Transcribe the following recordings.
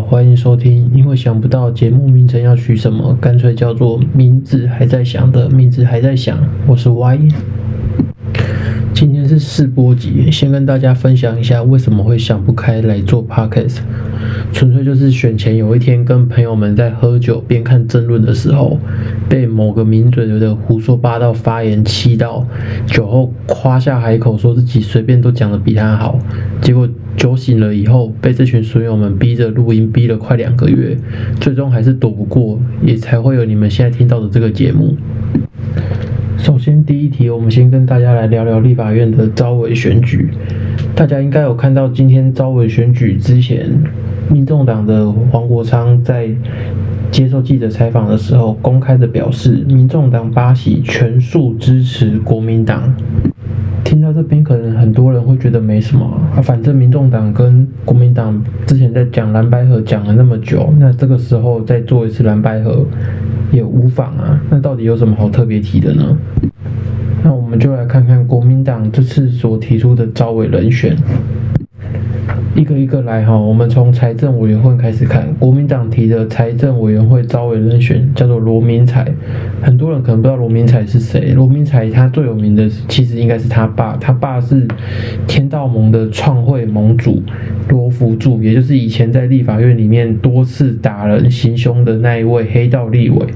欢迎收听。因为想不到节目名称要取什么，干脆叫做“名字还在想的名字还在想”。我是 Y。今天是试播集，先跟大家分享一下为什么会想不开来做 podcast。纯粹就是选前有一天跟朋友们在喝酒边看争论的时候，被某个名嘴的胡说八道发言气到，酒后夸下海口说自己随便都讲的比他好，结果酒醒了以后被这群损友们逼着录音逼了快两个月，最终还是躲不过，也才会有你们现在听到的这个节目。首先，第一题，我们先跟大家来聊聊立法院的招委选举。大家应该有看到，今天招委选举之前，民众党的黄国昌在接受记者采访的时候，公开的表示，民众党八席全数支持国民党。听到这边，可能很多人会觉得没什么啊，反正民众党跟国民党之前在讲蓝白河讲了那么久，那这个时候再做一次蓝白河。也无妨啊，那到底有什么好特别提的呢？那我们就来看看国民党这次所提出的招委人选，一个一个来哈。我们从财政委员会开始看，国民党提的财政委员会招委人选叫做罗明才，很多人可能不知道罗明才是谁。罗明才他最有名的其实应该是他爸，他爸是天道盟的创会盟主罗福柱，也就是以前在立法院里面多次打人行凶的那一位黑道立委。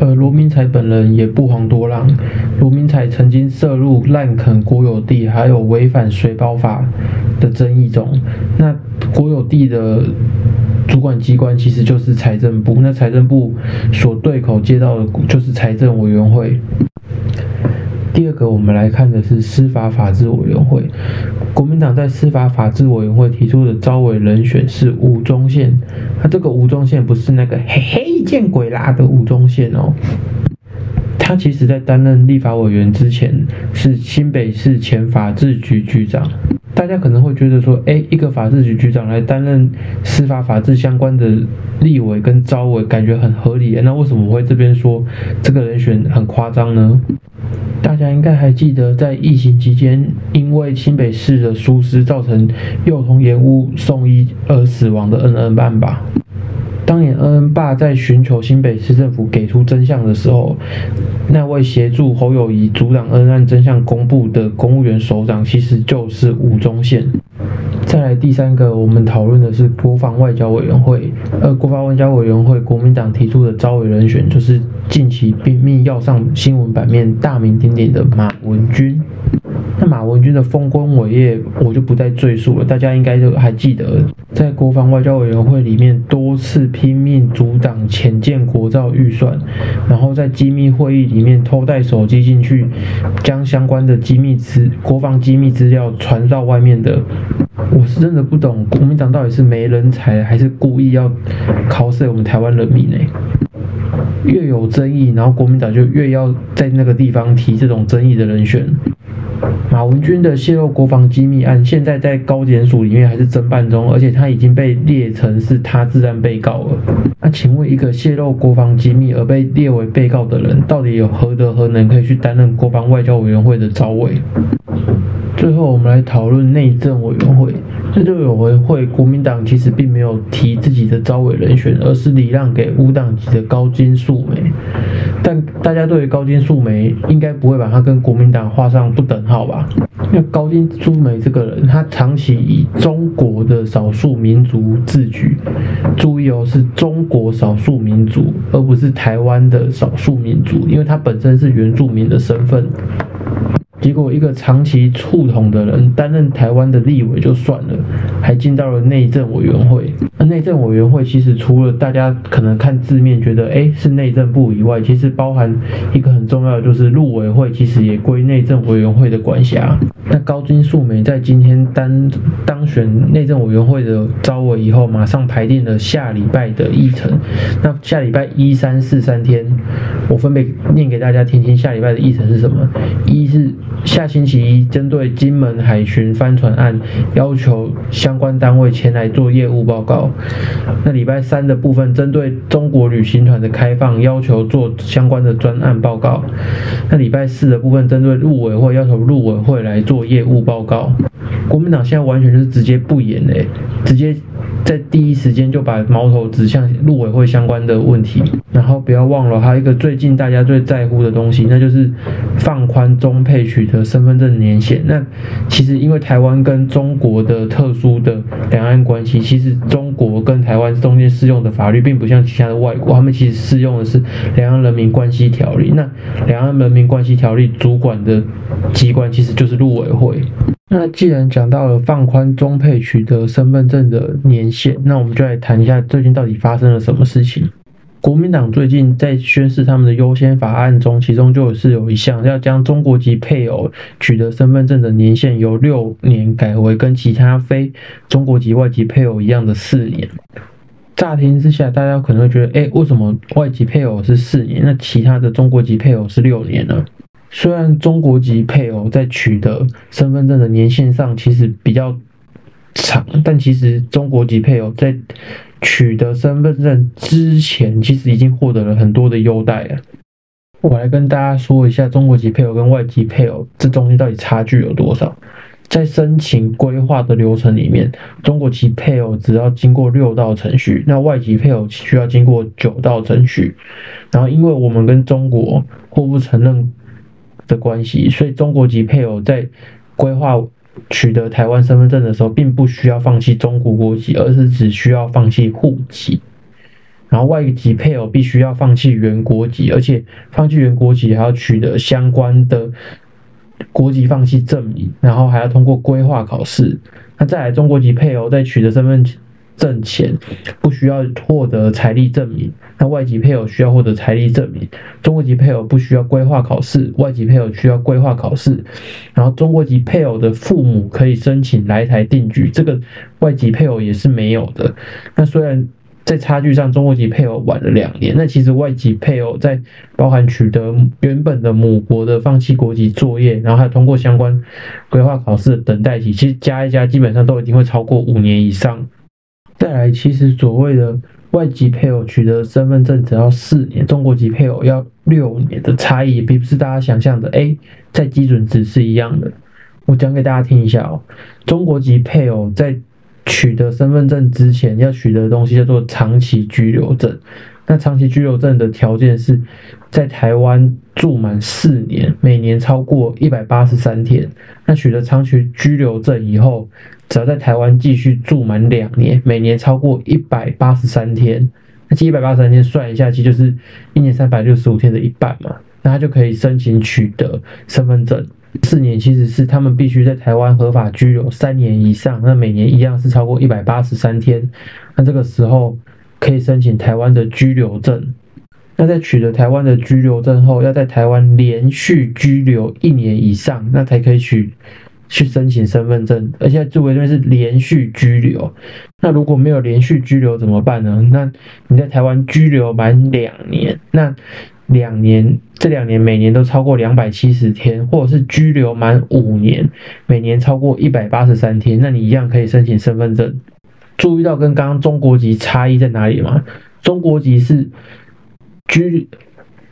而，罗明才本人也不遑多让，罗明才曾经涉入滥垦国有地，还有违反水保法的争议中。那国有地的主管机关其实就是财政部，那财政部所对口接到的就是财政委员会。第二个，我们来看的是司法法制委员会。国民党在司法法制委员会提出的招委人选是吴宗宪。他这个吴宗宪不是那个嘿嘿见鬼啦的吴宗宪哦，他其实在担任立法委员之前是新北市前法制局局长。大家可能会觉得说，哎，一个法制局局长来担任司法法制相关的立委跟招委，感觉很合理。那为什么我会这边说这个人选很夸张呢？大家应该还记得，在疫情期间，因为新北市的疏失造成幼童延误送医而死亡的恩恩案吧？当年恩恩爸在寻求新北市政府给出真相的时候，那位协助侯友谊阻挡恩案真相公布的公务员首长，其实就是吴宗宪。再来第三个，我们讨论的是国防外交委员会。呃，国防外交委员会，国民党提出的招委人选，就是近期拼命要上新闻版面、大名鼎鼎的马文君。那马文君的丰功伟业，我就不再赘述了。大家应该都还记得，在国防外交委员会里面多次拼命阻挡潜舰国造预算，然后在机密会议里面偷带手机进去，将相关的机密资、国防机密资料传到外面的。我是真的不懂，国民党到底是没人才，还是故意要考死我们台湾人民呢？越有争议，然后国民党就越要在那个地方提这种争议的人选。马文君的泄露国防机密案，现在在高检署里面还是侦办中，而且他已经被列成是他自然被告了。那请问，一个泄露国防机密而被列为被告的人，到底有何德何能可以去担任国防外交委员会的招委？最后，我们来讨论内政委员会。内政委员会，国民党其实并没有提自己的招委人选，而是礼让给无党籍的高金素梅。但大家对于高金素梅，应该不会把她跟国民党画上不等号吧？因为高金素梅这个人，她长期以中国的少数民族自居。注意哦，是中国少数民族，而不是台湾的少数民族，因为她本身是原住民的身份。结果，一个长期触统的人担任台湾的立委就算了，还进到了内政委员会。那内政委员会其实除了大家可能看字面觉得哎是内政部以外，其实包含一个很重要的就是陆委会，其实也归内政委员会的管辖。那高金素梅在今天当当选内政委员会的招委以后，马上排定了下礼拜的议程。那下礼拜一、三、四三天，我分别念给大家听听。下礼拜的议程是什么？一是。下星期一，针对金门海巡帆船案，要求相关单位前来做业务报告。那礼拜三的部分，针对中国旅行团的开放，要求做相关的专案报告。那礼拜四的部分，针对陆委会，要求陆委会来做业务报告。国民党现在完全就是直接不演嘞，直接在第一时间就把矛头指向陆委会相关的问题。然后不要忘了，还有一个最近大家最在乎的东西，那就是放宽中配取得身份证年限。那其实因为台湾跟中国的特殊的两岸关系，其实中国跟台湾中间适用的法律，并不像其他的外国，他们其实适用的是《两岸人民关系条例》。那《两岸人民关系条例》主管的机关其实就是陆委会。那既然讲到了放宽中配取得身份证的年限，那我们就来谈一下最近到底发生了什么事情。国民党最近在宣示他们的优先法案中，其中就是有一项要将中国籍配偶取得身份证的年限由六年改为跟其他非中国籍外籍配偶一样的四年。乍听之下，大家可能会觉得，哎，为什么外籍配偶是四年，那其他的中国籍配偶是六年呢？虽然中国籍配偶在取得身份证的年限上其实比较长，但其实中国籍配偶在取得身份证之前，其实已经获得了很多的优待了。我来跟大家说一下中国籍配偶跟外籍配偶这中间到底差距有多少。在申请规划的流程里面，中国籍配偶只要经过六道程序，那外籍配偶需要经过九道程序。然后，因为我们跟中国互不承认的关系，所以中国籍配偶在规划取得台湾身份证的时候，并不需要放弃中国国籍，而是只需要放弃户籍。然后外籍配偶必须要放弃原国籍，而且放弃原国籍还要取得相关的国籍放弃证明，然后还要通过规划考试。那再来，中国籍配偶在取得身份挣钱不需要获得财力证明，那外籍配偶需要获得财力证明。中国籍配偶不需要规划考试，外籍配偶需要规划考试。然后中国籍配偶的父母可以申请来台定居，这个外籍配偶也是没有的。那虽然在差距上，中国籍配偶晚了两年，那其实外籍配偶在包含取得原本的母国的放弃国籍作业，然后还有通过相关规划考试的等待期，其实加一加，基本上都一定会超过五年以上。再来，其实所谓的外籍配偶取得身份证只要四年，中国籍配偶要六年的差异，并不是大家想象的。哎，在基准值是一样的。我讲给大家听一下哦，中国籍配偶在取得身份证之前要取得的东西叫做长期居留证。那长期居留证的条件是在台湾住满四年，每年超过一百八十三天。那取得长期居留证以后，只要在台湾继续住满两年，每年超过一百八十三天，那这一百八十三天算一下，其实就是一年三百六十五天的一半嘛。那他就可以申请取得身份证。四年其实是他们必须在台湾合法居留三年以上，那每年一样是超过一百八十三天。那这个时候可以申请台湾的居留证。那在取得台湾的居留证后，要在台湾连续居留一年以上，那才可以取。去申请身份证，而且作为这边是连续居留。那如果没有连续居留怎么办呢？那你在台湾居留满两年，那两年这两年每年都超过两百七十天，或者是居留满五年，每年超过一百八十三天，那你一样可以申请身份证。注意到跟刚刚中国籍差异在哪里吗？中国籍是居。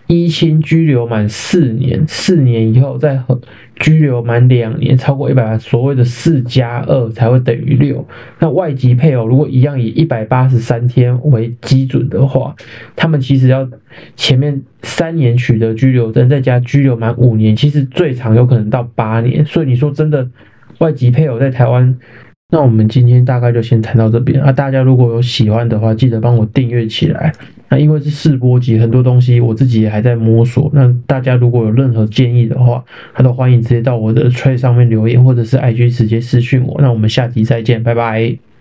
一亲居留满四年，四年以后再和居留满两年，超过一百万，所谓的四加二才会等于六。那外籍配偶如果一样以一百八十三天为基准的话，他们其实要前面三年取得居留证，再加居留满五年，其实最长有可能到八年。所以你说真的，外籍配偶在台湾？那我们今天大概就先谈到这边啊！大家如果有喜欢的话，记得帮我订阅起来。那因为是试播集，很多东西我自己也还在摸索。那大家如果有任何建议的话，他都欢迎直接到我的 t r a e 上面留言，或者是 IG 直接私讯我。那我们下集再见，拜拜。